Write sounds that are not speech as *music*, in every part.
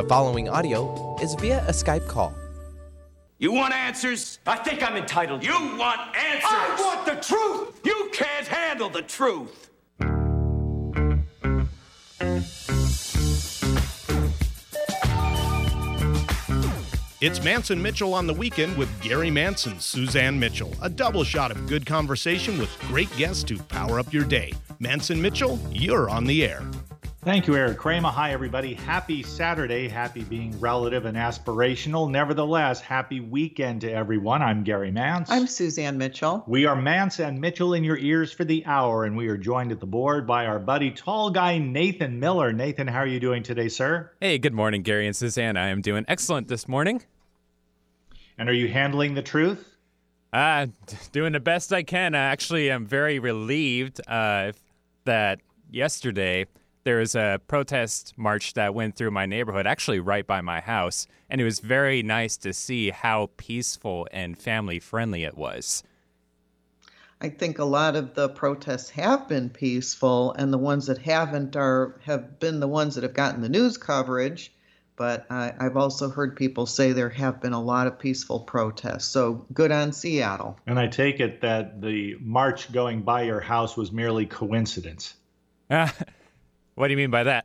The following audio is via a Skype call. You want answers? I think I'm entitled. You want answers? I want the truth! You can't handle the truth! It's Mance and Mitchell on the weekend with Gary Mance, Suzanne Mitchell. A double shot of good conversation with great guests to power up your day. Mance and Mitchell, you're on the air. Thank you, Eric Kramer. Hi, everybody. Happy Saturday. Happy being relative and aspirational. Nevertheless, happy weekend to everyone. I'm Gary Mance. I'm Suzanne Mitchell. We are Mance and Mitchell in your ears for the hour, and we are joined at the board by our buddy, tall guy Nathan Miller. Nathan, how are you doing today, sir? Hey, good morning, Gary and Suzanne. I am doing excellent this morning. And are you handling the truth? Uh, doing the best I can. I actually am very relieved uh, that yesterday there was a protest march that went through my neighborhood, actually right by my house, and it was very nice to see how peaceful and family friendly it was. I think a lot of the protests have been peaceful, and the ones that haven't are have been the ones that have gotten the news coverage. But I, I've also heard people say there have been a lot of peaceful protests. So good on Seattle. And I take it that the march going by your house was merely coincidence. *laughs* What do you mean by that?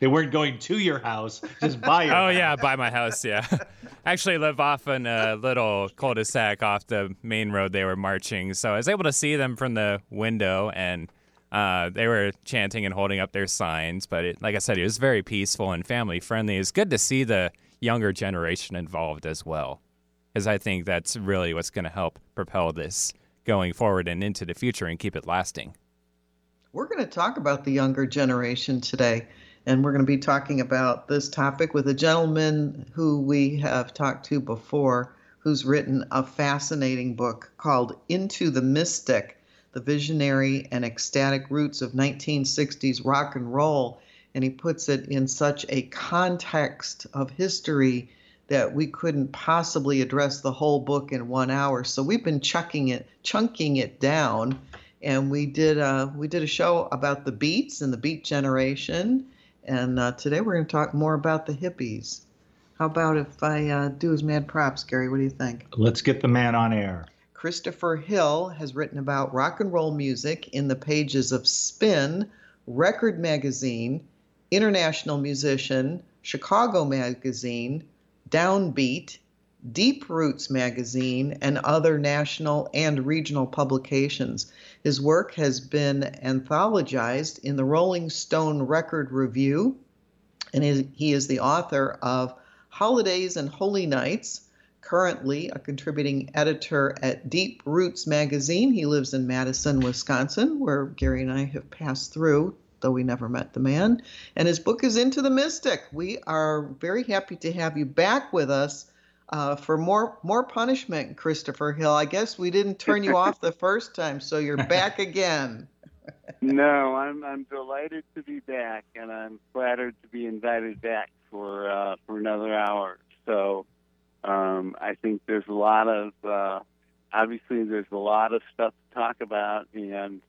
They weren't going to your house, just by your *laughs* Oh, house. yeah, by my house, yeah. *laughs* Actually live off in a little cul de sac off the main road they were marching. So I was able to see them from the window, and uh, they were chanting and holding up their signs. But it, like I said, it was very peaceful and family friendly. It's good to see the younger generation involved as well, because I think that's really what's going to help propel this going forward and into the future and keep it lasting. We're going to talk about the younger generation today, and we're going to be talking about this topic with a gentleman who we have talked to before, who's written a fascinating book called Into the Mystic The Visionary and Ecstatic Roots of 1960s Rock and Roll. And he puts it in such a context of history that we couldn't possibly address the whole book in one hour. So we've been chucking it, chunking it down and we did uh, we did a show about the Beats and the Beat generation, and uh, today we're going to talk more about the hippies. How about if I uh, do his mad props, Gary? What do you think? Let's get the man on air. Christopher Hill has written about rock and roll music in the pages of Spin, Record Magazine, International Musician, Chicago Magazine, Downbeat, Deep Roots magazine, and other national and regional publications. His work has been anthologized in the Rolling Stone Record Review, and he is the author of Holidays and Holy Nights. Currently, a contributing editor at Deep Roots magazine. He lives in Madison, Wisconsin, where Gary and I have passed through, though we never met the man. And his book is Into the Mystic. We are very happy to have you back with us uh, for more more punishment, Christopher Hill. I guess we didn't turn you off the first time, so you're back again. *laughs* no, I'm I'm delighted to be back, and I'm flattered to be invited back for uh, for another hour. So um, I think there's a lot of uh, obviously there's a lot of stuff to talk about, and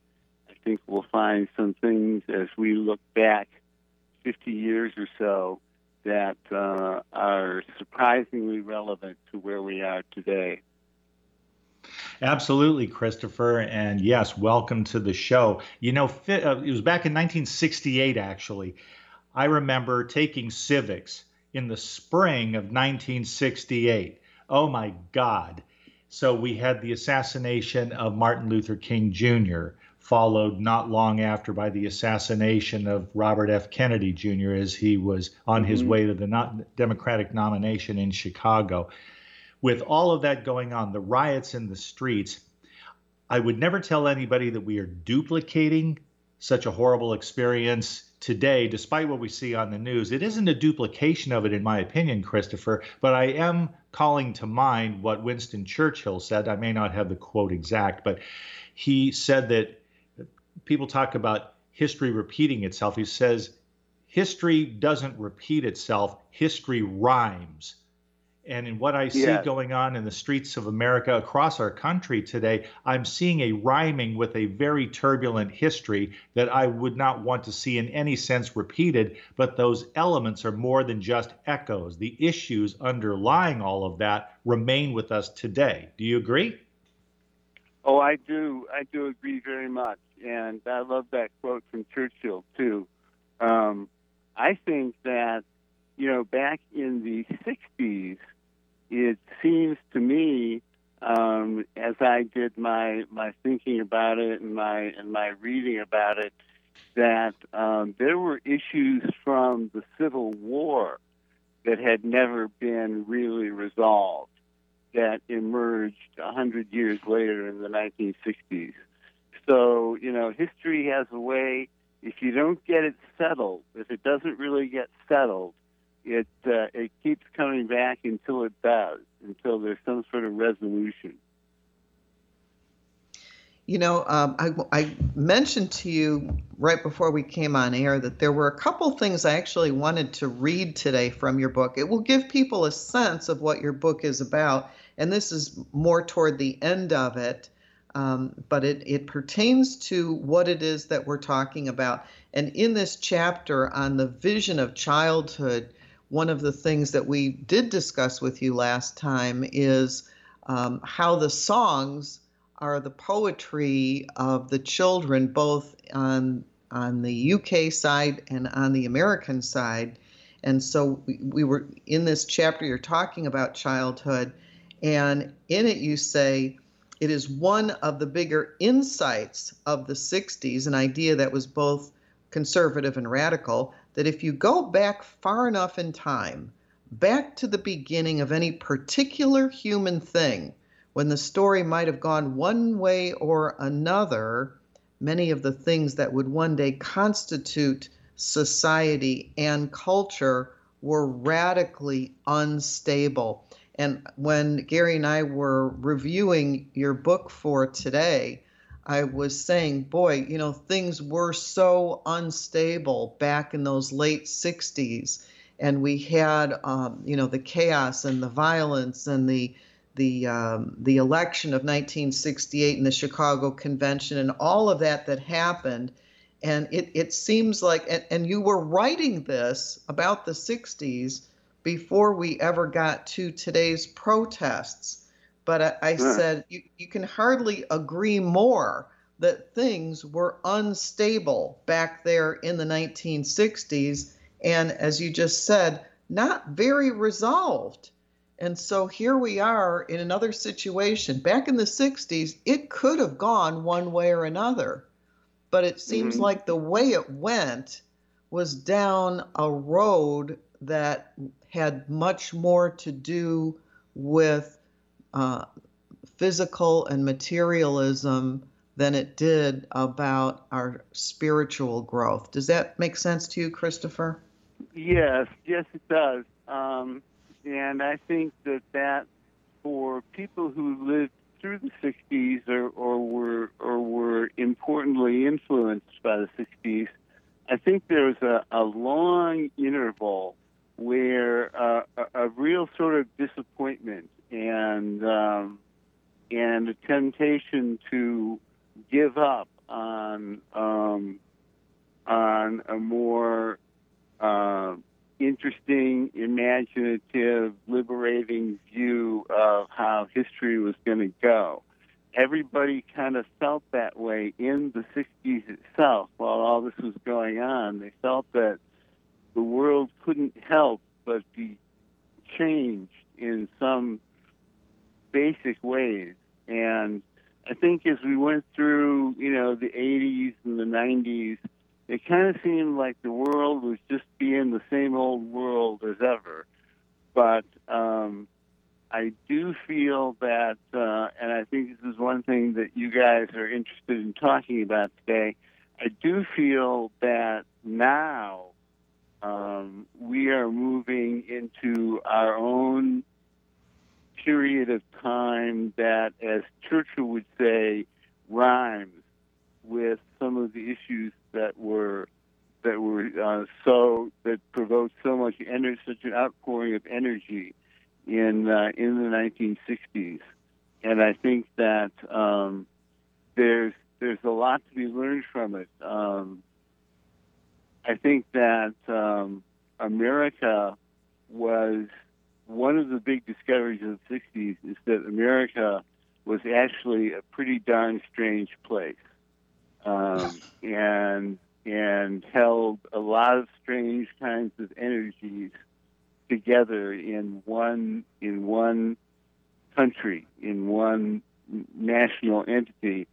I think we'll find some things as we look back 50 years or so that uh, are surprisingly relevant to where we are today. Absolutely, Christopher. And yes, welcome to the show. You know, it was back in 1968, actually. I remember taking civics in the spring of 1968. Oh my God. So we had the assassination of Martin Luther King Jr followed not long after by the assassination of Robert F. Kennedy Jr. as he was on his mm-hmm. way to the not Democratic nomination in Chicago. With all of that going on, the riots in the streets, I would never tell anybody that we are duplicating such a horrible experience today, despite what we see on the news. It isn't a duplication of it, in my opinion, Christopher, but I am calling to mind what Winston Churchill said. I may not have the quote exact, but he said that people talk about history repeating itself. He says history doesn't repeat itself, history rhymes. And in what I see Yes. going on in the streets of America across our country today, I'm seeing a rhyming with a very turbulent history that I would not want to see in any sense repeated. But those elements are more than just echoes. The issues underlying all of that remain with us today. Do you agree? Oh, I do. I do agree very much, and I love that quote from Churchill too. Um, I think that you know back in the '60s, it seems to me, um, as I did my my thinking about it and my and my reading about it, that um, there were issues from the Civil War that had never been really resolved that emerged a hundred years later in the 1960s. So you know, history has a way. If you don't get it settled, if it doesn't really get settled, it uh, it keeps coming back until it does, until there's some sort of resolution. You know, um, I, I mentioned to you right before we came on air that there were a couple things I actually wanted to read today from your book. It will give people a sense of what your book is about, and this is more toward the end of it, um, but it, it pertains to what it is that we're talking about. And in this chapter on the vision of childhood, one of the things that we did discuss with you last time is um, how the songs are the poetry of the children, both on on the UK side and on the American side. And so we, we were in this chapter. You're talking about childhood, and in it you say it is one of the bigger insights of the 60s, an idea that was both conservative and radical. That if you go back far enough in time, back to the beginning of any particular human thing when the story might have gone one way or another, many of the things that would one day constitute society and culture were radically unstable. And when Gary and I were reviewing your book for today, I was saying, boy, you know, things were so unstable back in those late 60s. And we had, um, you know, the chaos and the violence and the the um, the election of 1968 and the Chicago Convention and all of that that happened, and it it seems like and, and you were writing this about the 60s before we ever got to today's protests, but I, I Huh. said you you can hardly agree more that things were unstable back there in the 1960s, and as you just said, not very resolved. And so here we are in another situation. Back in the 60s, it could have gone one way or another. But it seems Mhm. like the way it went was down a road that had much more to do with uh, physical and materialism than it did about our spiritual growth. Does that make sense to you, Christopher? Yes, yes, it does. Um, and I think that that for people who lived through the '60s or, or were or were importantly influenced by the '60s, I think there was a, a long interval a, real sort of disappointment and um, and a temptation to give up on um, on a more uh, interesting, imaginative, liberating view of how history was going to go. Everybody kind of felt that way in the 60s itself while all this was going on. They felt that the world couldn't help but be changed in some basic ways. And I think as we went through, you know, the 80s and the 90s, it kind of seemed like the world was just being the same old world as ever. But um, I do feel that, uh, and I think this is one thing that you guys are interested in talking about today. I do feel that now um, we are moving into our own period of time that, as Churchill would say, rhymes with some of the issues that were that were uh, so that provoked so much energy, such an outpouring of energy in uh, in the 1960s, and I think that um, there's there's a lot to be learned from it. Um, I think that um, America was one of the big discoveries of the 60s is that America was actually a pretty darn strange place, um, and and held a lot of strange kinds of energies together in one in one country, in one national entity.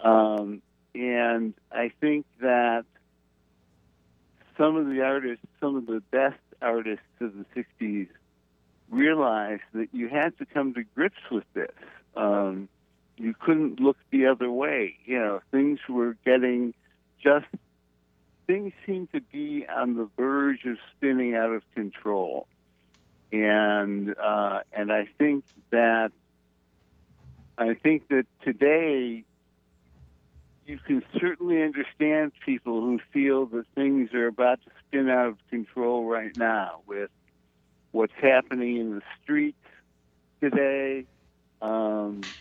Um, and I think that some of the artists, some of the best artists of the 60s, realized that you had to come to grips with this. Um, you couldn't look the other way. You know, things were getting just, things seem to be on the verge of spinning out of control. And, uh, and I think that, I think that today you can certainly understand people who feel that things are about to spin out of control right now with what's happening in the streets today, um,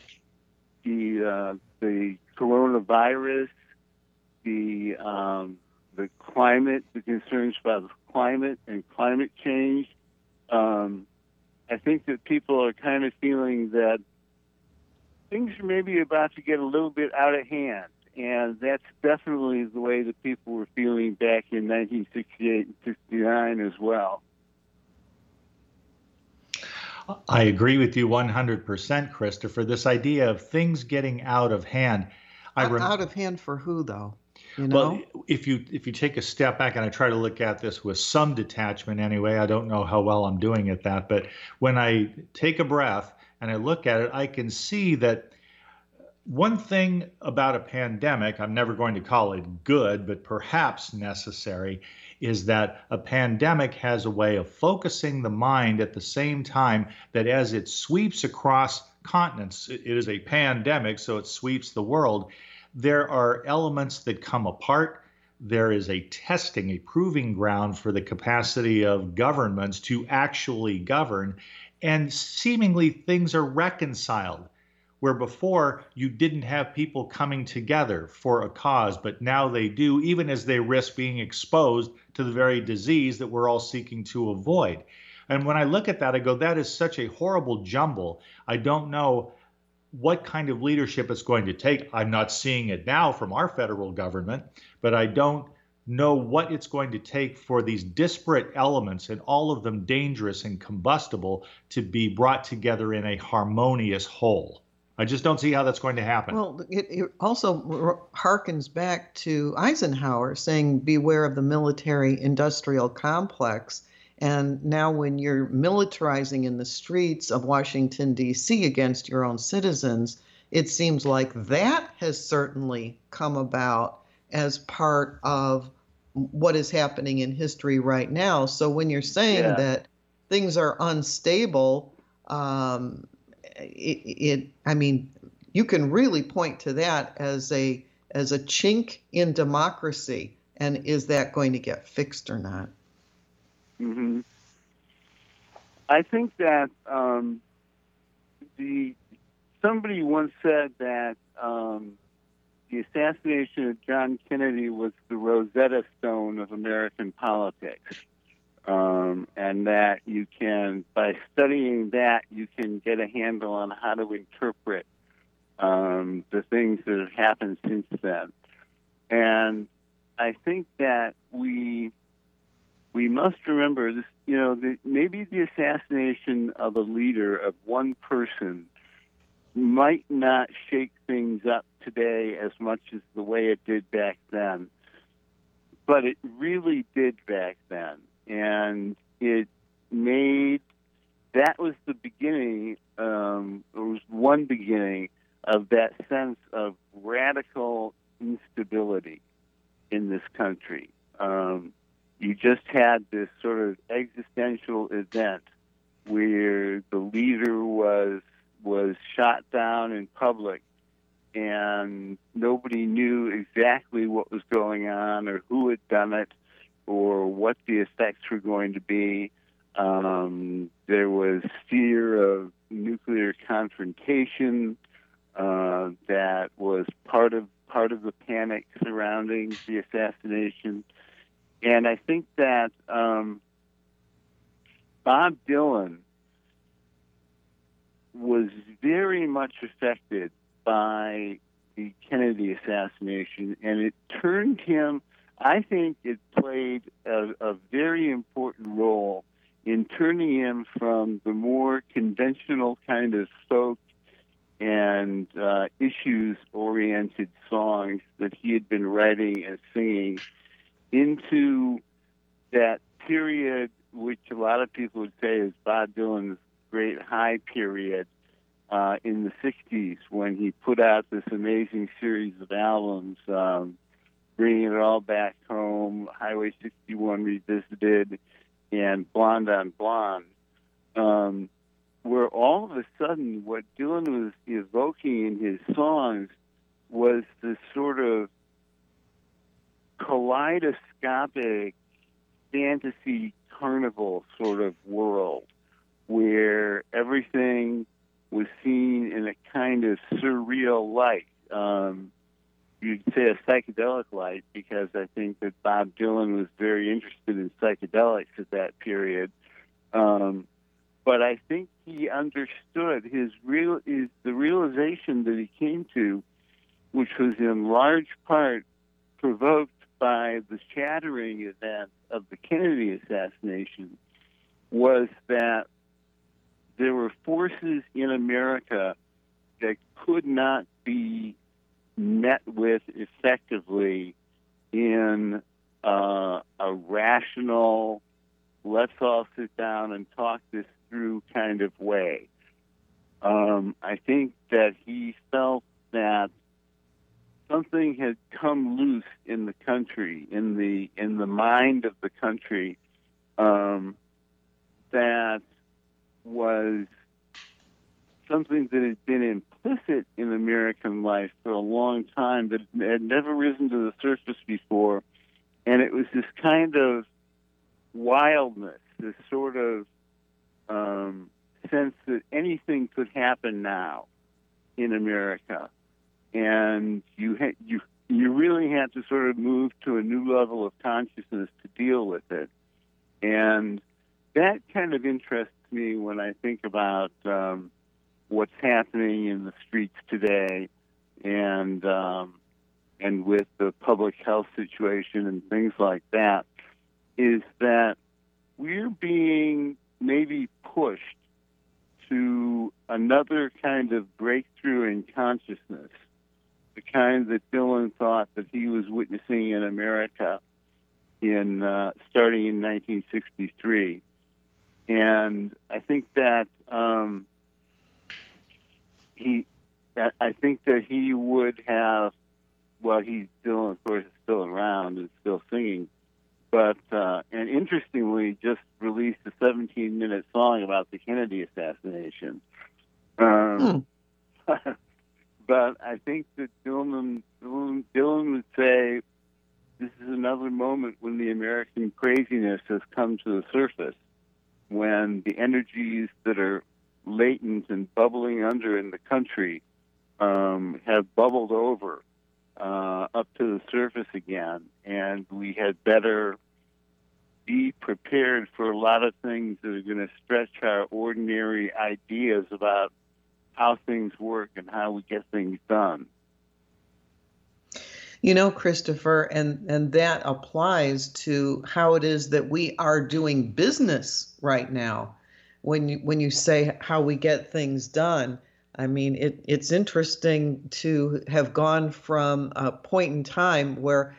the uh, the coronavirus, the um, the climate, the concerns about the climate and climate change. Um, I think that people are kind of feeling that things are maybe about to get a little bit out of hand and that's definitely the way that people were feeling back in 1968 and 69 as well. I agree with you 100%, Christopher. This idea of things getting out of hand. I rem- out of hand for who, though? You know? Well, if you if you take a step back, and I try to look at this with some detachment anyway, I don't know how well I'm doing at that, but when I take a breath and I look at it, I can see that one thing about a pandemic, I'm never going to call it good, but perhaps necessary, is that a pandemic has a way of focusing the mind at the same time that as it sweeps across continents, it is a pandemic, so it sweeps the world. There are elements that come apart. There is a testing, a proving ground for the capacity of governments to actually govern, and seemingly things are reconciled where before you didn't have people coming together for a cause, but now they do, even as they risk being exposed to the very disease that we're all seeking to avoid. And when I look at that, I go, that is such a horrible jumble. I don't know what kind of leadership it's going to take. I'm not seeing it now from our federal government, but I don't know what it's going to take for these disparate elements and all of them dangerous and combustible to be brought together in a harmonious whole. I just don't see how that's going to happen. Well, it, it also harkens back to Eisenhower saying, beware of the military industrial complex. And now, when you're militarizing in the streets of Washington, D.C. against your own citizens, it seems like that has certainly come about as part of what is happening in history right now. So, when you're saying yeah. that things are unstable, um, it, it, I mean, you can really point to that as a as a chink in democracy, and is that going to get fixed or not? Mm-hmm. I think that um, the somebody once said that um, the assassination of John Kennedy was the Rosetta Stone of American politics um, and that you can, by studying that, you can get a handle on how to interpret um, the things that have happened since then. And I think that we we must remember this. You know, the, maybe the assassination of a leader of one person might not shake things up today as much as the way it did back then, but it really did back then and it made that was the beginning. Um, it was one beginning of that sense of radical instability in this country. Um, you just had this sort of existential event where the leader was was shot down in public and nobody knew exactly what was going on or who had done it or what the effects were going to be. Um, there was fear of nuclear confrontation uh, that was part of part of the panic surrounding the assassination, and I think that um, Bob Dylan was very much affected by the Kennedy assassination, and it turned him. I think it played a, a very important role in turning him from the more conventional kind of folk and uh, issues oriented songs that he had been writing and singing into that period, which a lot of people would say is Bob Dylan's great high period uh, in the 60s when he put out this amazing series of albums, um, Bringing It All Back Home, Highway 61 Revisited, and Blonde on Blonde. Um, where all of a sudden what Dylan was evoking in his songs was this sort of kaleidoscopic fantasy carnival sort of world where everything was seen in a kind of surreal light. Um, you'd say a psychedelic light because I think that Bob Dylan was very interested in psychedelics at that period. Um, but I think he understood his real is the realization that he came to, which was in large part provoked by the shattering event of the Kennedy assassination, was that there were forces in America that could not be met with effectively in uh, a rational, let's all sit down and talk this through kind of way. Um, I think that he felt that something had come loose in the country, in the in the mind of the country, um, that was something that had been implicit in American life for a long time that had never risen to the surface before, and it was this kind of wildness, this sort of um, sense that anything could happen now in America, and you ha- you you really had to sort of move to a new level of consciousness to deal with it, and that kind of interests me when I think about um, what's happening in the streets today, and um, and with the public health situation and things like that, is that we're being maybe pushed to another kind of breakthrough in consciousness, the kind that Dylan thought that he was witnessing in America in uh, starting in 1963, and I think that um, he, I think that he would have, well, he's still, of course, is still around and still singing, but uh, and interestingly, just released a 17-minute song about the Kennedy assassination. Um, hmm. *laughs* but I think that Dylan, would say this is another moment when the American craziness has come to the surface, when the energies that are latent and bubbling under in the country um, have bubbled over uh, up to the surface again, and we had better be prepared for a lot of things that are going to stretch our ordinary ideas about how things work and how we get things done. You know, Christopher, and, and that applies to how it is that we are doing business right now. When you, when you say how we get things done, I mean, it, it's interesting to have gone from a point in time where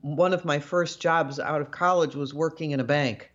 one of my first jobs out of college was working in a bank.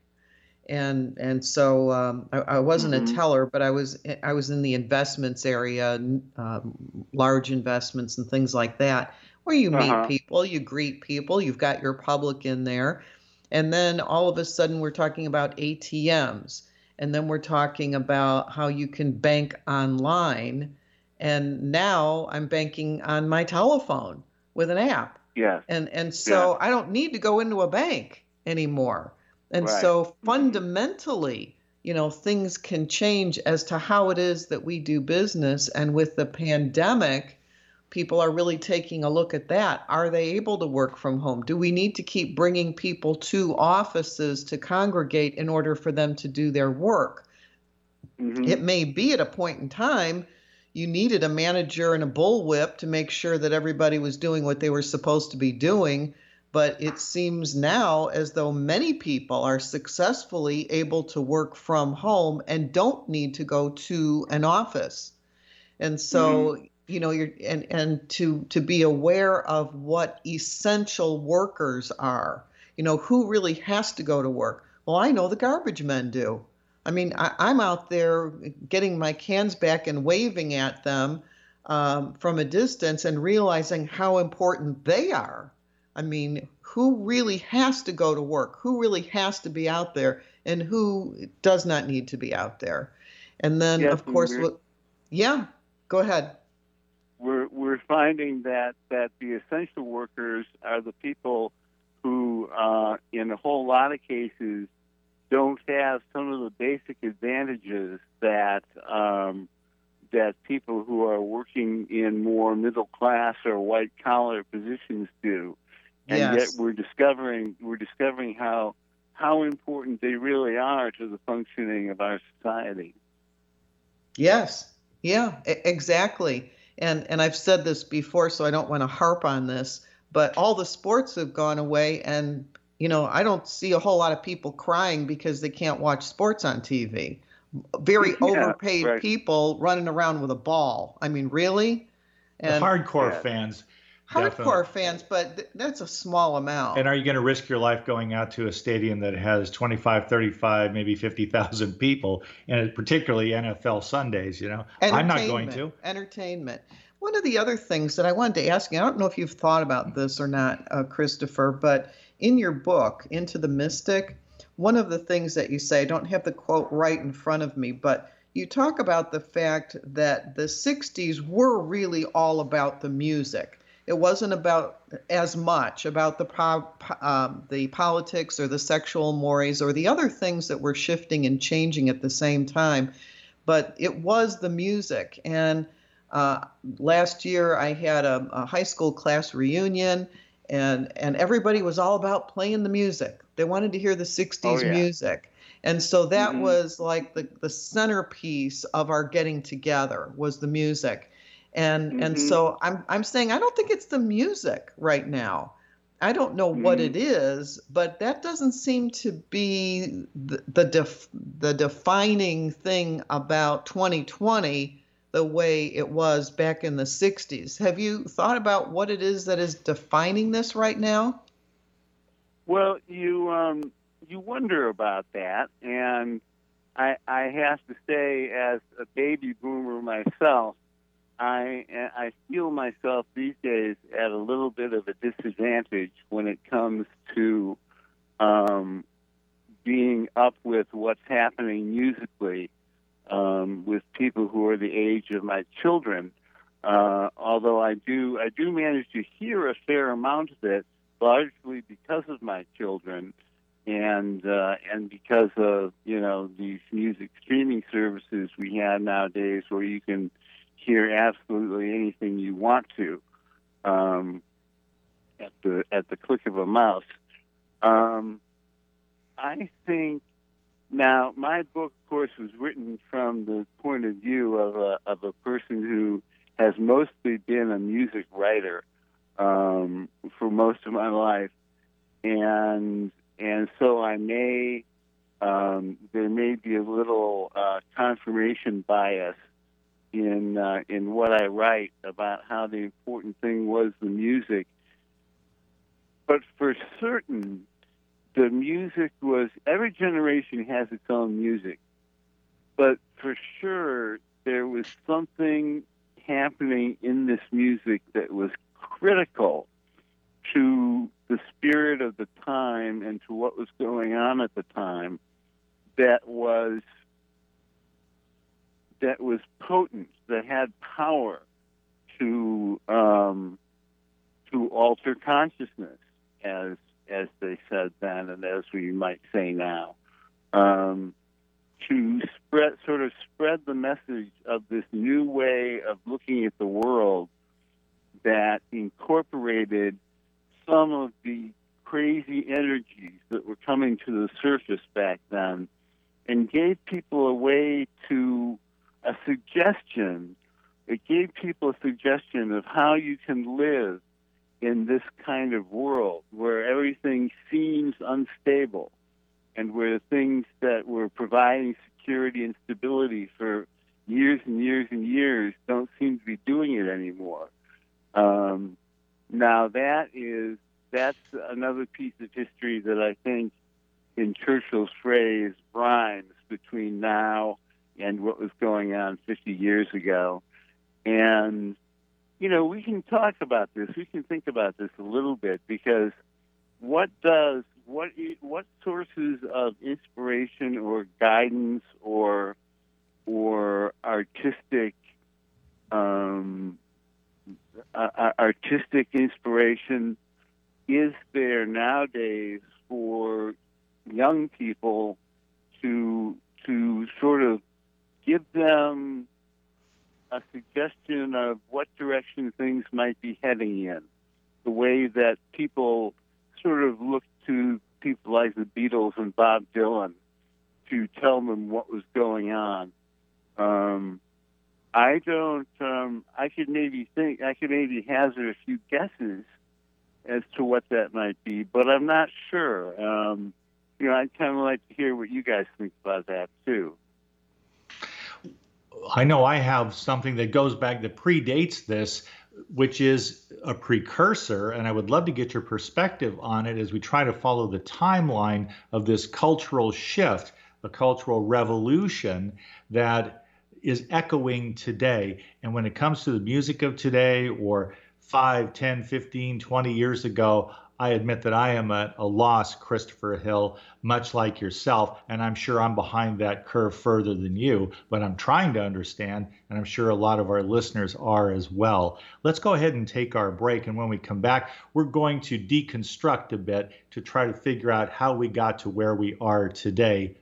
And and so um, I, I, wasn't mm-hmm. a teller, but I was I was in the investments area, um, large investments and things like that, where you meet uh-huh. people, you greet people, you've got your public in there, and then all of a sudden we're talking about ATMs and then we're talking about how you can bank online and now i'm banking on my telephone with an app yeah and and so yeah. i don't need to go into a bank anymore and right. so fundamentally you know, things can change as to how it is that we do business. And with the pandemic, people are really taking a look at that. Are they able to work from home? Do we need to keep bringing people to offices to congregate in order for them to do their work? Mhm. It may be at a point in time you needed a manager and a bullwhip to make sure that everybody was doing what they were supposed to be doing. But it seems now as though many people are successfully able to work from home and don't need to go to an office. And so, you know, you're and, and to to be aware of what essential workers are. You know, who really has to go to work? Well, I know the garbage men do. I mean, I, I'm out there getting my cans back and waving at them um, from a distance and realizing how important they are. I mean, who really has to go to work? Who really has to be out there? And who does not need to be out there? And then, Yes, of course, what, yeah, go ahead. we're we're finding that that the essential workers are the people who, uh, in a whole lot of cases, don't have some of the basic advantages that um, that people who are working in more middle class or white collar positions do, and Yes. yet we're discovering we're discovering how how important they really are to the functioning of our society. Yes. Yeah, exactly. And and I've said this before, so I don't want to harp on this, but all the sports have gone away and you know, I don't see a whole lot of people crying because they can't watch sports on TV. Very *laughs* Yeah, overpaid right. people running around with a ball. I mean, really? The And hardcore Yeah. fans. Hardcore definitely. fans, but th- that's a small amount. And are you going to risk your life going out to a stadium that has 25, 35, maybe 50,000 people, and particularly NFL Sundays? You know, I'm not going to. Entertainment, Entertainment. One of the other things that I wanted to ask you, I don't know if you've thought about this or not, uh, Christopher, but in your book, Into the Mystic, one of the things that you say, I don't have the quote right in front of me, but you talk about the fact that the 60s were really all about the music. It wasn't about as much about the um, the politics or the sexual mores or the other things that were shifting and changing at the same time, but it was the music. And uh, last year I had a, a high school class reunion, and and everybody was all about playing the music. They wanted to hear the '60s Oh, yeah. music. And so that Mhm. was like the, the centerpiece of our getting together was the music. And and Mhm. so I'm I'm saying I don't think it's the music right now. I don't know what Mhm. it is, but that doesn't seem to be the the, def, the defining thing about 2020 the way it was back in the 60s. Have you thought about what it is that is defining this right now? Well, you um, you wonder about that, and I I have to say, as a baby boomer myself, I I feel myself these days at a little bit of a disadvantage when it comes to um, being up with what's happening musically um, with people who are the age of my children. Uh, although I do I do manage to hear a fair amount of it, largely because of my children and uh, and because of you know these music streaming services we have nowadays where you can hear absolutely anything you want to um, at the at the click of a mouse. Um, I think now my book, of course, was written from the point of view of a of a person who has mostly been a music writer um, for most of my life, and and so I may um, there may be a little uh, confirmation bias in uh, in what I write about how the important thing was the music, but for certain, the music was every generation has its own music, but for sure there was something happening in this music that was critical to the spirit of the time and to what was going on at the time that was that was potent that had power to um, to alter consciousness as as they said then and as we might say now. Um, to spread, sort of spread the message of this new way of looking at the world that incorporated some of the crazy energies that were coming to the surface back then and gave people a way to a suggestion. It gave people a suggestion of how you can live in this kind of world where everything seems unstable and where the things that were providing security and stability for years and years and years don't seem to be doing it anymore. Um, now that is that's another piece of history that I think, in Churchill's phrase, rhymes between now and what was going on 50 years ago. And you know, we can talk about this. We can think about this a little bit because what does what what sources of inspiration or guidance or or artistic um, uh, artistic inspiration is there nowadays for young people to to sort of give them a suggestion of what direction things might be heading in, the way that people sort of look to people like the Beatles and Bob Dylan to tell them what was going on. Um, I don't. Um, I could maybe think. I could maybe hazard a few guesses as to what that might be, but I'm not sure. Um, you know, I'd kind of like to hear what you guys think about that too. I know I have something that goes back that predates this, which is a precursor, and I would love to get your perspective on it as we try to follow the timeline of this cultural shift, a cultural revolution that is echoing today. And when it comes to the music of today or 5, 10, 15, 20 years ago, I admit that I am at a loss, Christopher Hill, much like yourself, and I'm sure I'm behind that curve further than you, but I'm trying to understand, and I'm sure a lot of our listeners are as well. Let's go ahead and take our break, and when we come back, we're going to deconstruct a bit to try to figure out how we got to where we are today,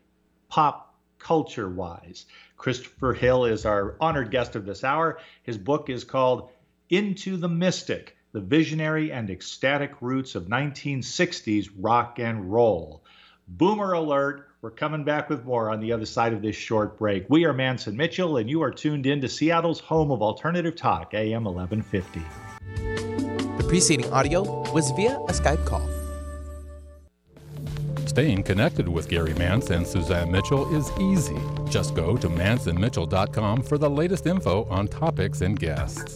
pop culture wise. Christopher Hill is our honored guest of this hour. His book is called Into the Mystic the visionary and ecstatic roots of 1960s rock and roll. Boomer alert. We're coming back with more on the other side of this short break. We are Mance and Mitchell, and you are tuned in to Seattle's home of alternative talk, AM 1150. The preceding audio was via a Skype call. Staying connected with Gary Mance and Suzanne Mitchell is easy. Just go to manceandmitchell.com for the latest info on topics and guests.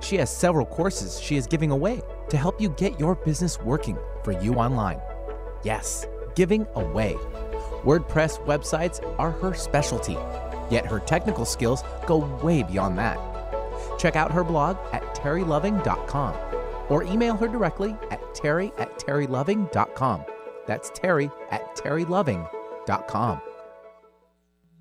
She has several courses she is giving away to help you get your business working for you online. Yes, giving away. WordPress websites are her specialty, yet her technical skills go way beyond that. Check out her blog at terryloving.com or email her directly at terry at terryloving.com. That's terry at terryloving.com.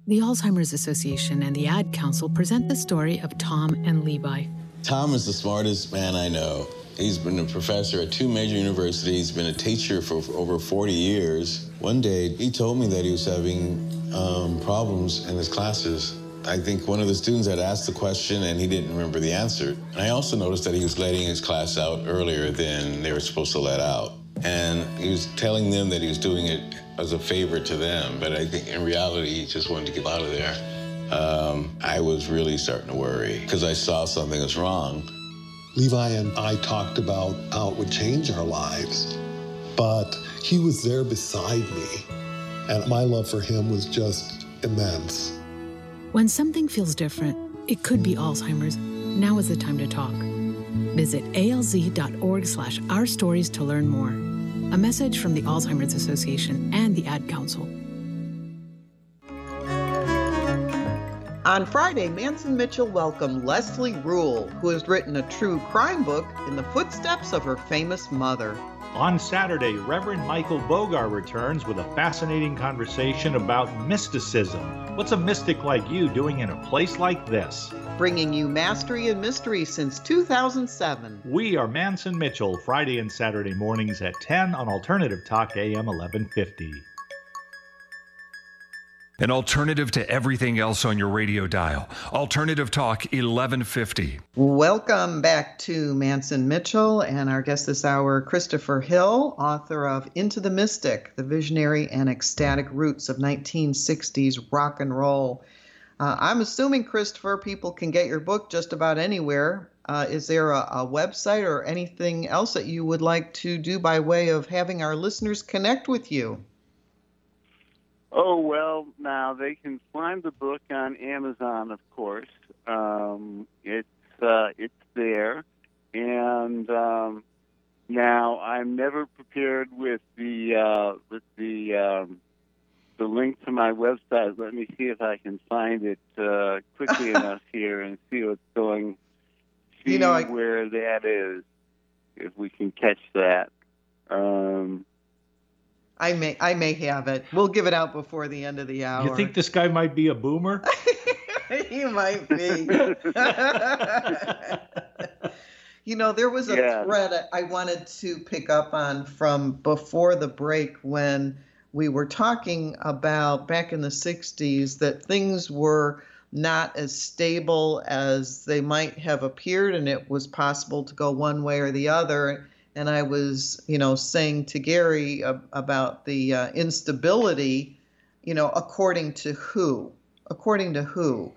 The Alzheimer's Association and the Ad Council present the story of Tom and Levi. Tom is the smartest man I know. He's been a professor at two major universities, He's been a teacher for over 40 years. One day, he told me that he was having um, problems in his classes. I think one of the students had asked the question and he didn't remember the answer. And I also noticed that he was letting his class out earlier than they were supposed to let out. And he was telling them that he was doing it as a favor to them, but I think in reality, he just wanted to get out of there um, I was really starting to worry because I saw something was wrong. Levi and I talked about how it would change our lives. but he was there beside me. And my love for him was just immense. When something feels different, it could be Alzheimer's. Now is the time to talk. Visit alz.org slash our stories to learn more. A message from the Alzheimer's Association and the Ad Council. On Friday, Mance and Mitchell welcomed Leslie Rule, who has written a true crime book in the footsteps of her famous mother. On Saturday, Reverend Michael Bogar returns with a fascinating conversation about mysticism. What's a mystic like you doing in a place like this? Bringing you mastery and mystery since 2007. We are Mance and Mitchell, Friday and Saturday mornings at 10 on Alternative Talk AM 1150. An alternative to everything else on your radio dial. Alternative Talk 1150. Welcome back to Mance and Mitchell and our guest this hour, Christopher Hill, author of Into the Mystic The Visionary and Ecstatic Roots of 1960s Rock and Roll. Uh, I'm assuming, Christopher, people can get your book just about anywhere. Uh, is there a, a website or anything else that you would like to do by way of having our listeners connect with you? Oh well, now they can find the book on Amazon, of course. Um, it's uh, it's there, and um, now I'm never prepared with the uh, with the um, the link to my website. Let me see if I can find it uh, quickly *laughs* enough here and see what's going. See You know, I- where that is, if we can catch that. Um, I may I may have it. We'll give it out before the end of the hour. You think this guy might be a boomer? *laughs* he might be. *laughs* you know, there was a Yeah. thread I I wanted to pick up on from before the break when we were talking about back in the 60s that things were not as stable as they might have appeared and it was possible to go one way or the other and I was, you know, saying to Gary uh, about the uh, instability, you know, according to who, according to who,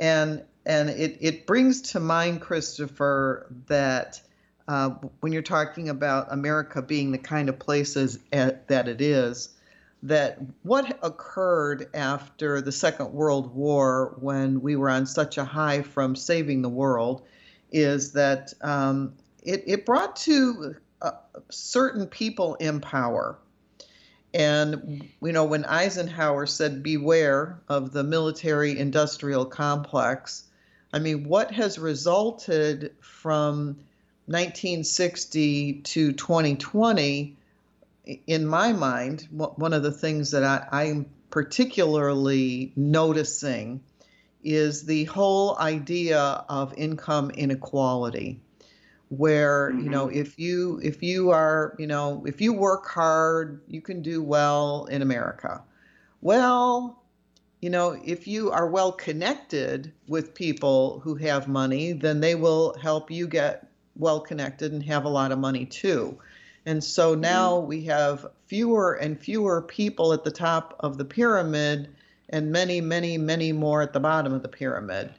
and and it it brings to mind, Christopher, that uh, when you're talking about America being the kind of places at, that it is, that what occurred after the Second World War when we were on such a high from saving the world is that um, it, it brought to uh, certain people in power. And, you know, when Eisenhower said, beware of the military industrial complex, I mean, what has resulted from 1960 to 2020, in my mind, one of the things that I, I'm particularly noticing is the whole idea of income inequality where you know mm-hmm. if you if you are you know if you work hard you can do well in america. Well you know if you are well connected with people who have money then they will help you get well connected and have a lot of money too. And so mm-hmm. now we have fewer and fewer people at the top of the pyramid and many many many more at the bottom of the pyramid.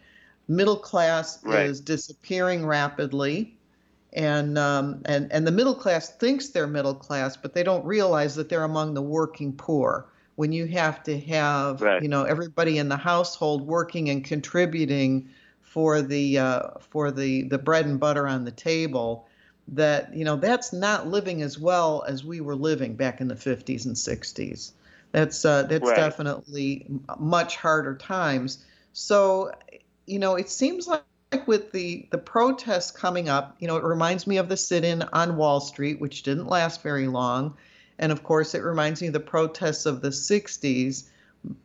Middle class Right. is disappearing rapidly and um, and and the middle class thinks they're middle class, but they don't realize that they're among the working poor. When you have to have Right. you know everybody in the household working and contributing for the uh, for the the bread and butter on the table, that you know that's not living as well as we were living back in the 50s and 60s. That's uh, that's Right. definitely much harder times. So you know it seems like like with the the protests coming up, you know, it reminds me of the sit-in on Wall Street, which didn't last very long, and of course, it reminds me of the protests of the '60s.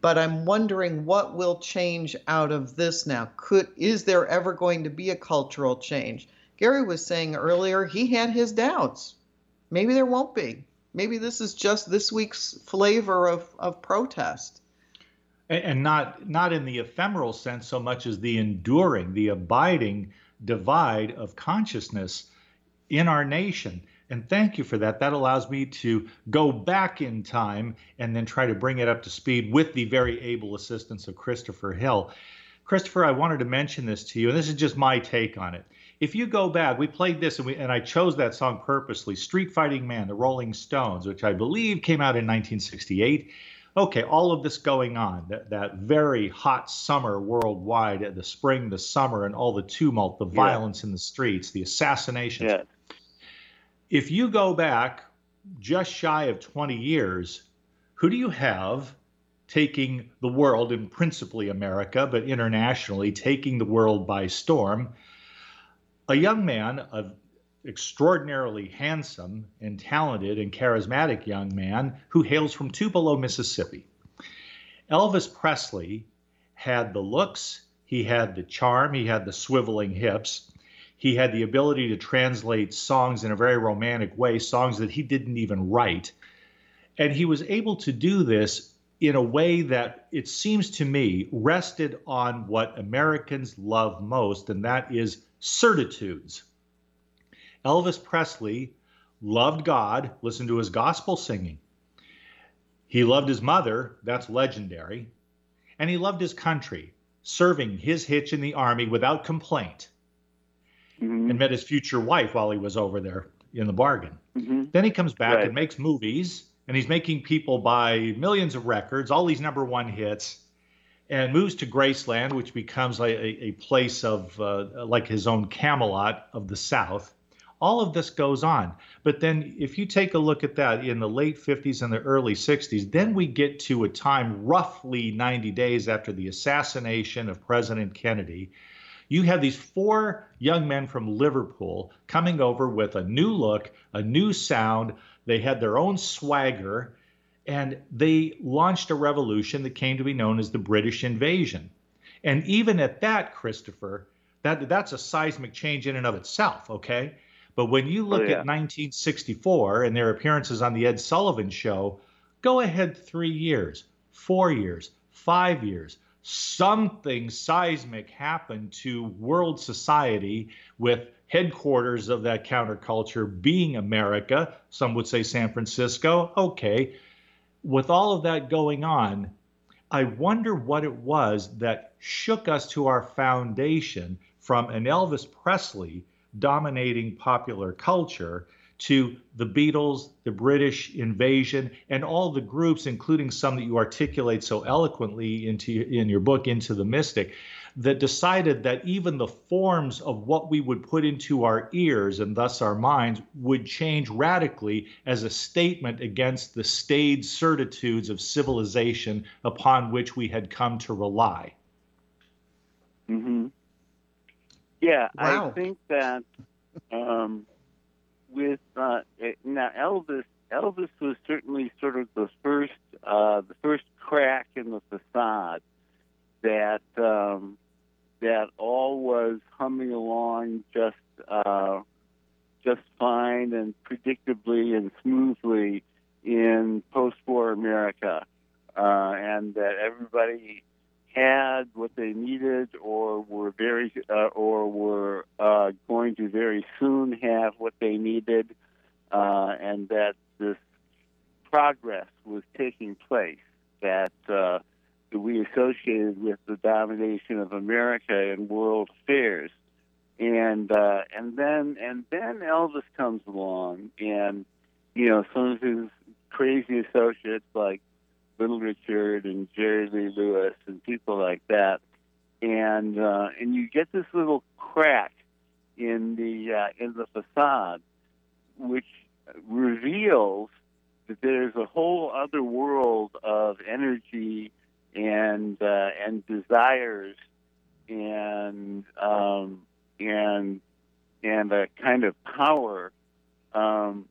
But I'm wondering what will change out of this now. Could is there ever going to be a cultural change? Gary was saying earlier he had his doubts. Maybe there won't be. Maybe this is just this week's flavor of of protest. And, not not in the ephemeral sense so much as the enduring, the abiding divide of consciousness in our nation. And thank you for that. That allows me to go back in time and then try to bring it up to speed with the very able assistance of Christopher Hill. Christopher, I wanted to mention this to you, and this is just my take on it. if you go back, we played this and, we, and I chose that song purposely Street Fighting Man, the Rolling Stones, which I believe came out in 1968. Okay, all of this going on, that, that very hot summer worldwide, the spring, the summer, and all the tumult, the violence in the streets, the assassinations. Yeah. If you go back just shy of 20 years, who do you have taking the world, and principally America, but internationally, taking the world by storm? A young man, an extraordinarily handsome and talented and charismatic young man who hails from Tupelo, Mississippi. Elvis Presley had the looks, he had the charm, he had the swiveling hips, he had the ability to translate songs in a very romantic way, songs that he didn't even write. And he was able to do this in a way that it seems to me rested on what Americans love most, and that is certitudes. Elvis Presley loved God, listened to his gospel singing. He loved his mother, that's legendary. And he loved his country, serving his hitch in the army without complaint. Mm-hmm. And met his future wife while he was over there in the bargain. Mm-hmm. Then he comes back right. and makes movies and he's making people buy millions of records, all these number one hits, and moves to Graceland, which becomes a, a place of uh, like his own Camelot of the South. All of this goes on. But then, if you take a look at that in the late 50s and the early 60s, then we get to a time roughly 90 days after the assassination of President Kennedy. You have these four young men from Liverpool coming over with a new look, a new sound, they had their own swagger, and they launched a revolution that came to be known as the British invasion. And even at that, Christopher, that that's a seismic change in and of itself, okay? But when you oh, look oh, yeah. at 1964 and their appearances on the Ed Sullivan show, go ahead 3 years, 4 years, 5 years. Something seismic happened to world society with headquarters of that counterculture being America. Some would say San Francisco. Okay. With all of that going on, I wonder what it was that shook us to our foundation from an Elvis Presley dominating popular culture to the Beatles, the British invasion, and all the groups, including some that you articulate so eloquently into in your book, Into the Mystic, that decided that even the forms of what we would put into our ears and thus our minds would change radically as a statement against the staid certitudes of civilization upon which we had come to rely. Mm-hmm. Yeah, wow. I think that um, with uh, now Elvis, Elvis was certainly sort of the first, uh, the first crack in the facade that um, that all was humming along just uh, just fine and predictably and smoothly in post-war America, uh, and that everybody had what they needed or were very uh, or were uh, going to very soon have what they needed, uh, and that this progress was taking place. That uh, we associated with the domination of America in world affairs. And uh, and then and then Elvis comes along, and you know some of his crazy associates like Little Richard and Jerry Lee Lewis and people like that, and uh, and you get this little crack in the uh, in the facade, which reveals that there's a whole other world of energy and uh, and desires and um, and and a kind of power um,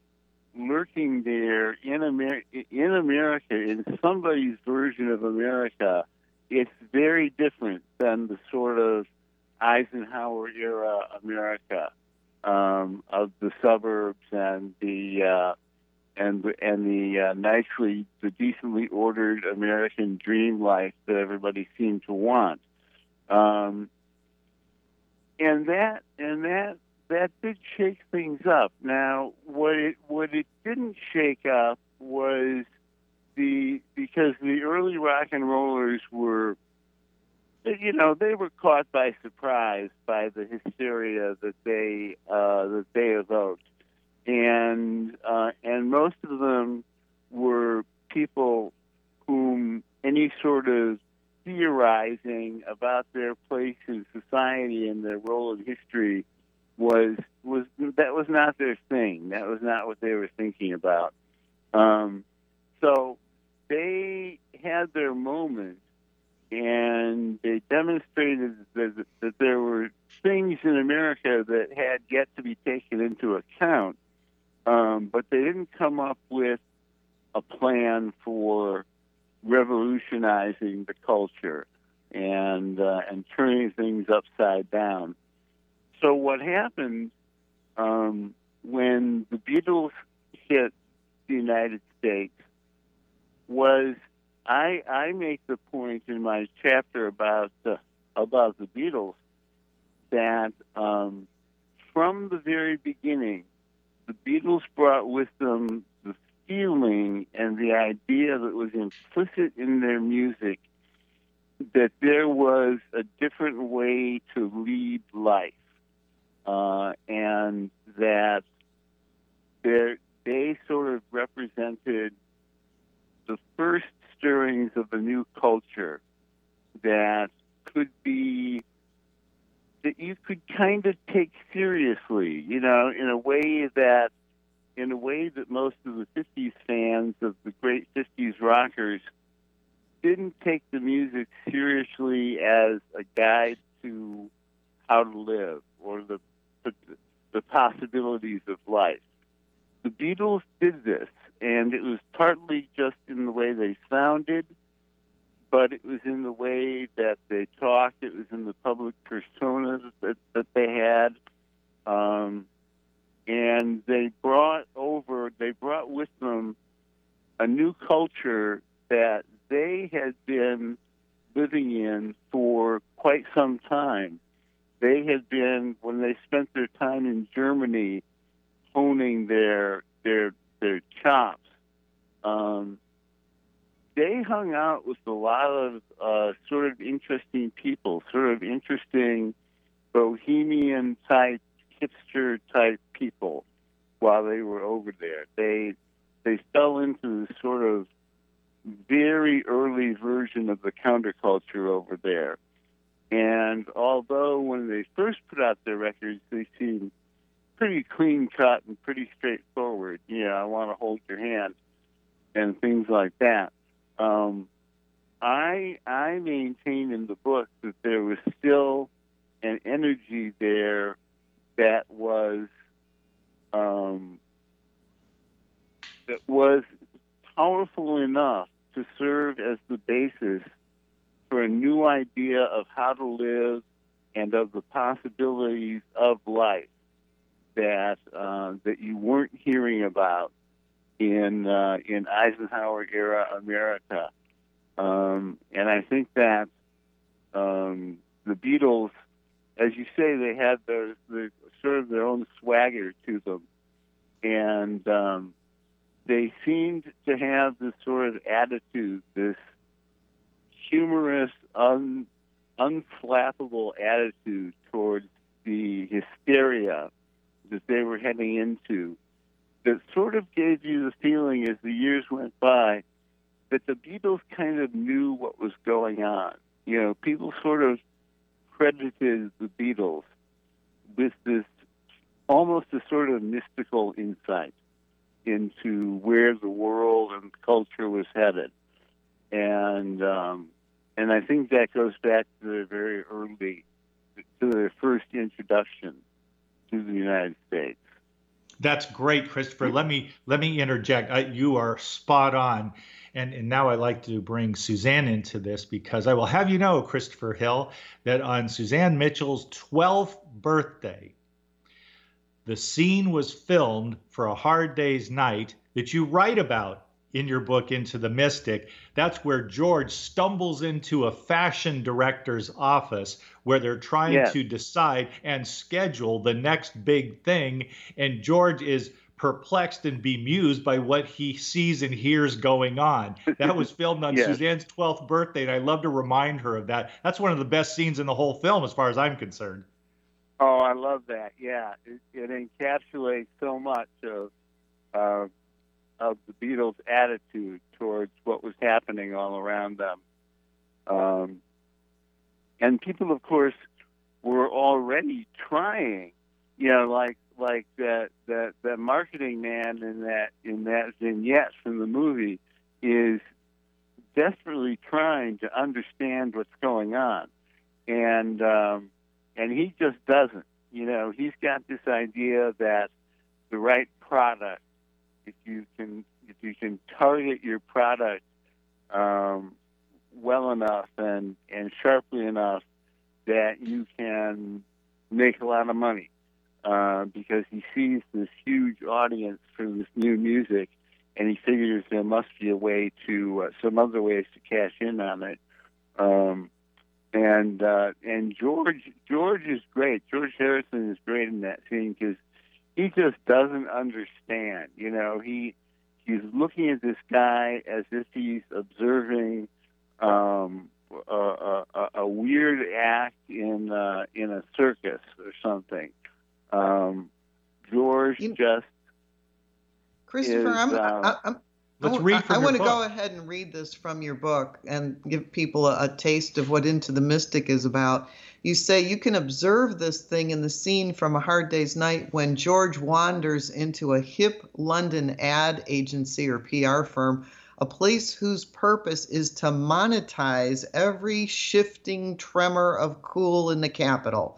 lurking there in America. In America, in somebody's version of America, it's very different than the sort of Eisenhower era America um, of the suburbs and the uh, and and the uh, nicely, the decently ordered American dream life that everybody seemed to want. Um, and that and that that did shake things up. Now, what it what it didn't shake up was the because the early rock and rollers were you know, they were caught by surprise by the hysteria that they uh, that they evoked, and uh, and most of them were people whom any sort of theorizing about their place in society and their role in history was was that was not their thing. That was not what they were thinking about. Um, so they had their moment, and they demonstrated that, that there were things in America that had yet to be taken into account, um, but they didn't come up with a plan for revolutionizing the culture and uh, and turning things upside down. So what happened um, when the Beatles hit the United States was I I make the point in my chapter about the, about the Beatles that um, from the very beginning, the Beatles brought with them the feeling and the idea that was implicit in their music that there was a different way to lead life, uh, and that they sort of represented the first stirrings of a new culture that could be that you could kind of take seriously, you know, in a way that in a way that most of the 50s fans of the great 50s rockers didn't take the music seriously as a guide to how to live or the the, the possibilities of life. The Beatles did this, and it was partly just in the way they sounded, but it was in the way that they talked. It was in the public personas that, that they had. Um, and they brought over, they brought with them a new culture that they had been living in for quite some time. They had been, when they spent their time in Germany, honing their their their chops. Um, they hung out with a lot of uh, sort of interesting people, sort of interesting bohemian type hipster type people while they were over there. They they fell into the sort of very early version of the counterculture over there. And although when they first put out their records, they seemed pretty clean cut and pretty straightforward. You know, I want to hold your hand and things like that. Um, I I maintain in the book that there was still an energy there that was um, that was powerful enough to serve as the basis for a new idea of how to live and of the possibilities of life that uh, that you weren't hearing about in uh, in Eisenhower era America, um, and I think that um, the Beatles, as you say, they had the, the sort of their own swagger to them, and um, they seemed to have this sort of attitude, this humorous, un, unflappable attitude towards the hysteria that they were heading into that sort of gave you the feeling as the years went by that the Beatles kind of knew what was going on. You know, people sort of credited the Beatles with this almost a sort of mystical insight into where the world and culture was headed. And um, and I think that goes back to the very early to their first introduction to the United States. That's great, Christopher. Let me let me interject. I, you are spot on, and and now I like to bring Suzanne into this because I will have you know, Christopher Hill, that on Suzanne Mitchell's 12th birthday, the scene was filmed for a hard day's night that you write about in your book Into the Mystic. That's where George stumbles into a fashion director's office where they're trying Yes. to decide and schedule the next big thing. And George is perplexed and bemused by what he sees and hears going on. That was *laughs* filmed on Yes. Suzanne's 12th birthday, and I love to remind her of that. That's one of the best scenes in the whole film, as far as I'm concerned. Oh, I love that. Yeah, it, it encapsulates so much of uh, of the Beatles' attitude towards what was happening all around them. Um, and people, of course, were already trying. You know, like like that that that marketing man in that in that vignette from the movie is desperately trying to understand what's going on, and um, and he just doesn't. You know, he's got this idea that the right product, if you can if you can target your product um, well enough and and sharply enough that you can make a lot of money uh, because he sees this huge audience for this new music and he figures there must be a way to uh, some other ways to cash in on it. Um, and uh, and George George is great. George Harrison is great in that scene because he just doesn't understand. You know, he he's looking at this guy as if he's observing um, a, a, a- a weird act in uh, in a circus or something. Um, George just Christopher, is, I'm, um, I, I'm, Let's I, read I, from I want to go ahead and read this from your book and give people a, a taste of what Into the Mystic is about. You say you can observe this thing in the scene from A Hard Day's Night when George wanders into a hip London ad agency or PR firm, a place whose purpose is to monetize every shifting tremor of cool in the capital.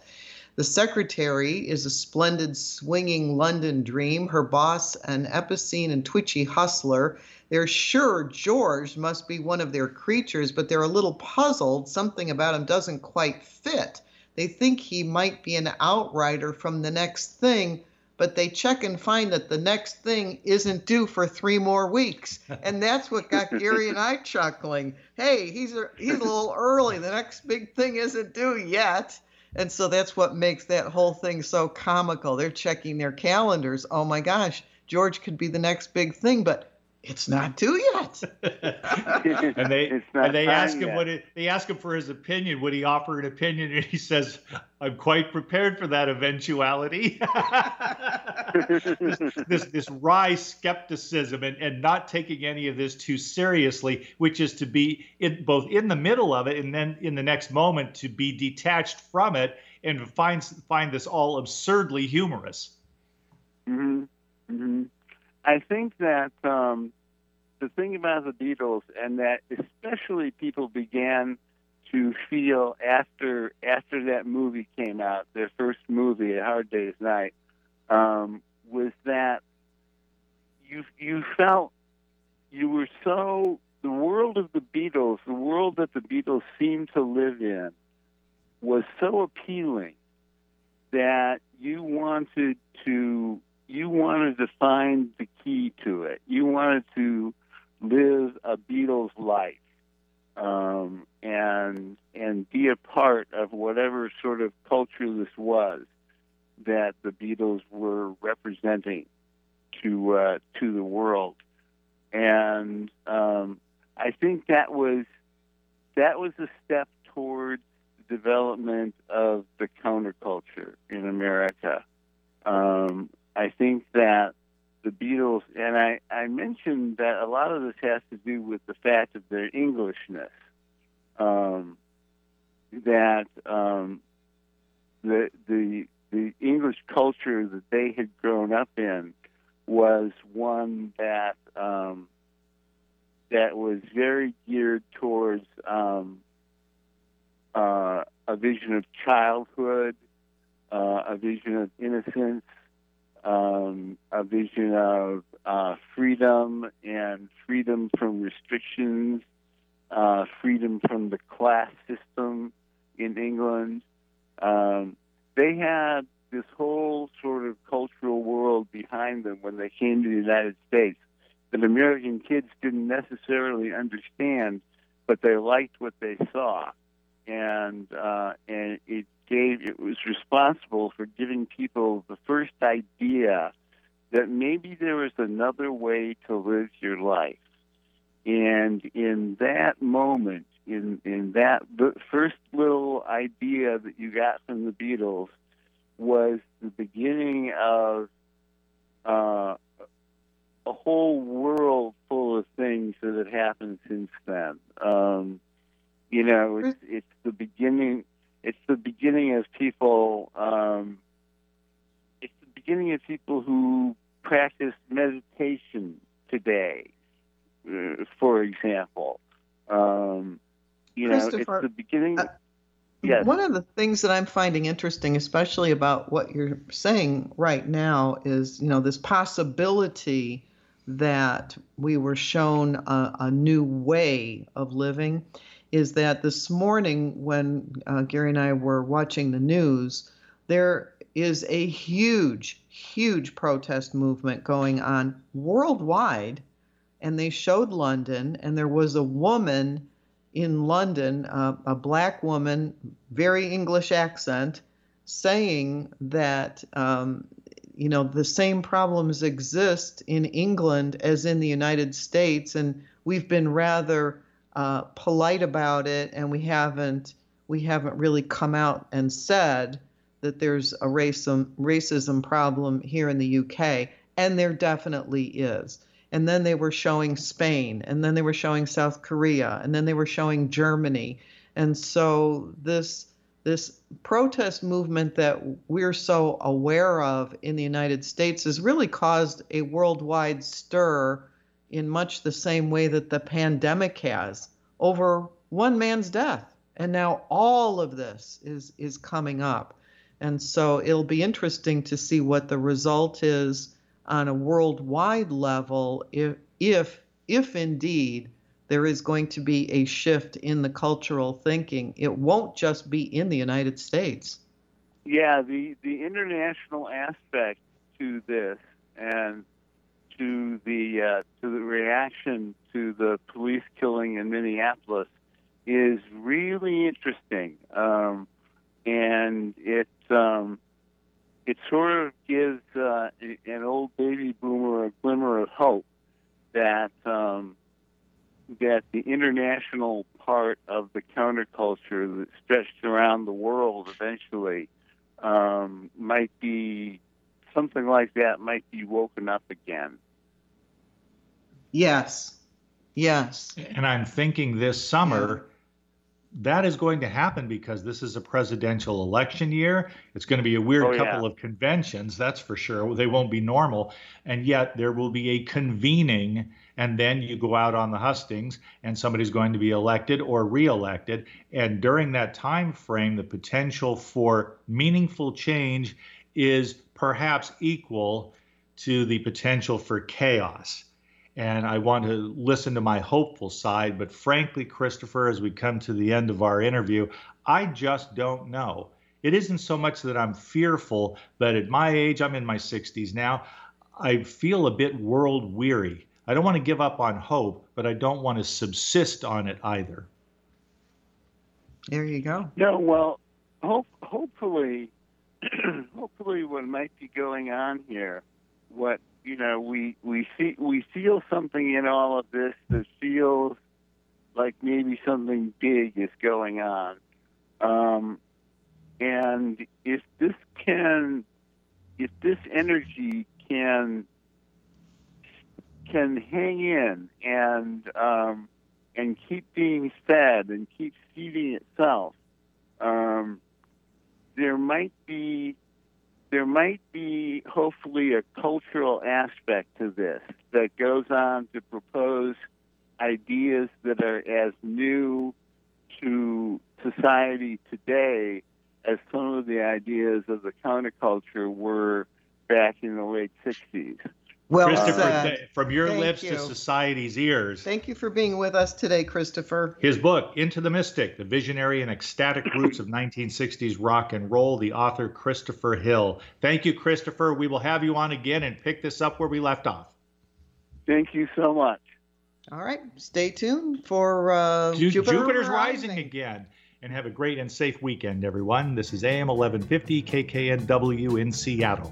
The secretary is a splendid swinging London dream, her boss an epicene and twitchy hustler. They're sure George must be one of their creatures, but they're a little puzzled. Something about him doesn't quite fit. They think he might be an outrider from the next thing, but they check and find that the next thing isn't due for three more weeks. And that's what got *laughs* Gary and I chuckling. Hey, he's a, he's a little early. The next big thing isn't due yet. And so that's what makes that whole thing so comical. They're checking their calendars. Oh my gosh, George could be the next big thing, but it's not due yet. *laughs* *laughs* and they and they ask him yet. what it, they ask him for his opinion. Would he offer an opinion? And he says, "I'm quite prepared for that eventuality." this, *laughs* this this wry skepticism and, and not taking any of this too seriously, which is to be in both in the middle of it and then in the next moment to be detached from it and find find this all absurdly humorous. Mm hmm Mm hmm I think that um, the thing about the Beatles, and that especially people began to feel after after that movie came out, their first movie, A Hard Day's Night, um, was that you you felt you were so the world of the Beatles, the world that the Beatles seemed to live in, was so appealing that you wanted to you wanted to find the key to it. You wanted to live a Beatles life um, and and be a part of whatever sort of culture this was that the Beatles were representing to uh, to the world. And um, I think that was that was a step towards development of the counterculture in America. Um, I think that the Beatles, and I, I mentioned that a lot of this has to do with the fact of their Englishness. Um, that um, the the the English culture that they had grown up in was one that um, that was very geared towards um, uh, a vision of childhood, uh, a vision of innocence, um, a vision of uh, freedom and freedom from restrictions, uh, freedom from the class system in England. Um, they had this whole sort of cultural world behind them when they came to the United States that American kids didn't necessarily understand, but they liked what they saw, and uh, and it gave it was responsible for giving people the first idea that maybe there was another way to live your life. And in that moment, in in that the first little idea that you got from the Beatles was the beginning of uh, a whole world full of things that have happened since then. Um, you know, it's it's the beginning. It's the beginning of people. Um, it's the beginning of people who practice meditation today, uh, for example. Um, you know, it's the beginning. uh, yes. One of the things that I'm finding interesting, especially about what you're saying right now, is you know this possibility that we were shown a, a new way of living. Is that this morning when uh, Gary and I were watching the news, there is a huge, huge protest movement going on worldwide, and they showed London, and there was a woman in London, uh, a black woman, very English accent, saying that um, you know the same problems exist in England as in the United States, and we've been rather uh, polite about it, and we haven't we haven't really come out and said that there's a racism racism problem here in the UK, and there definitely is and then they were showing Spain, and then they were showing South Korea, and then they were showing Germany. And so this this protest movement that we're so aware of in the United States has really caused a worldwide stir in much the same way that the pandemic has over one man's death. And now all of this is is coming up. And so it'll be interesting to see what the result is on a worldwide level if if if indeed there is going to be a shift in the cultural thinking it won't just be in the united states Yeah, the the international aspect to this and to the uh, to the reaction to the police killing in Minneapolis is really interesting, um, and it um, it sort of gives uh, an old baby boomer a glimmer of hope that um, that the international part of the counterculture that stretched around the world eventually um, might be something like that might be woken up again. Yes yes And I'm thinking this summer that is going to happen because this is a presidential election year. It's going to be a weird Oh, yeah. couple of conventions, that's for sure. They won't be normal. And yet there will be a convening, and then you go out on the hustings, and somebody's going to be elected or reelected. And during that time frame, the potential for meaningful change is perhaps equal to the potential for chaos and I want to listen to my hopeful side. But frankly, Christopher, as we come to the end of our interview, I just don't know. It isn't so much that I'm fearful, but at my age, I'm in my 60s now, I feel a bit world weary. I don't want to give up on hope, but I don't want to subsist on it either. there you go No, well, hope, hopefully, *clears throat* hopefully, what might be going on here, what you know, we we see we feel something in all of this that feels like maybe something big is going on, um, and if this can, if this energy can can hang in and um, and keep being fed and keep feeding itself, um, there might be there might be hopefully a cultural aspect to this that goes on to propose ideas that are as new to society today as some of the ideas of the counterculture were back in the late 60s. Well Christopher, said. from your Thank lips to society's ears. thank you for being with us today christopher His book, Into the Mystic, the visionary and ecstatic roots of 1960s rock and roll, the author Christopher Hill. Thank you, Christopher. We will have you on again and pick this up where we left off. Thank you so much. all right stay tuned for uh, Ju- Jupiter Jupiter's rising again. And have a great and safe weekend, everyone. This is AM 1150 KKNW in Seattle.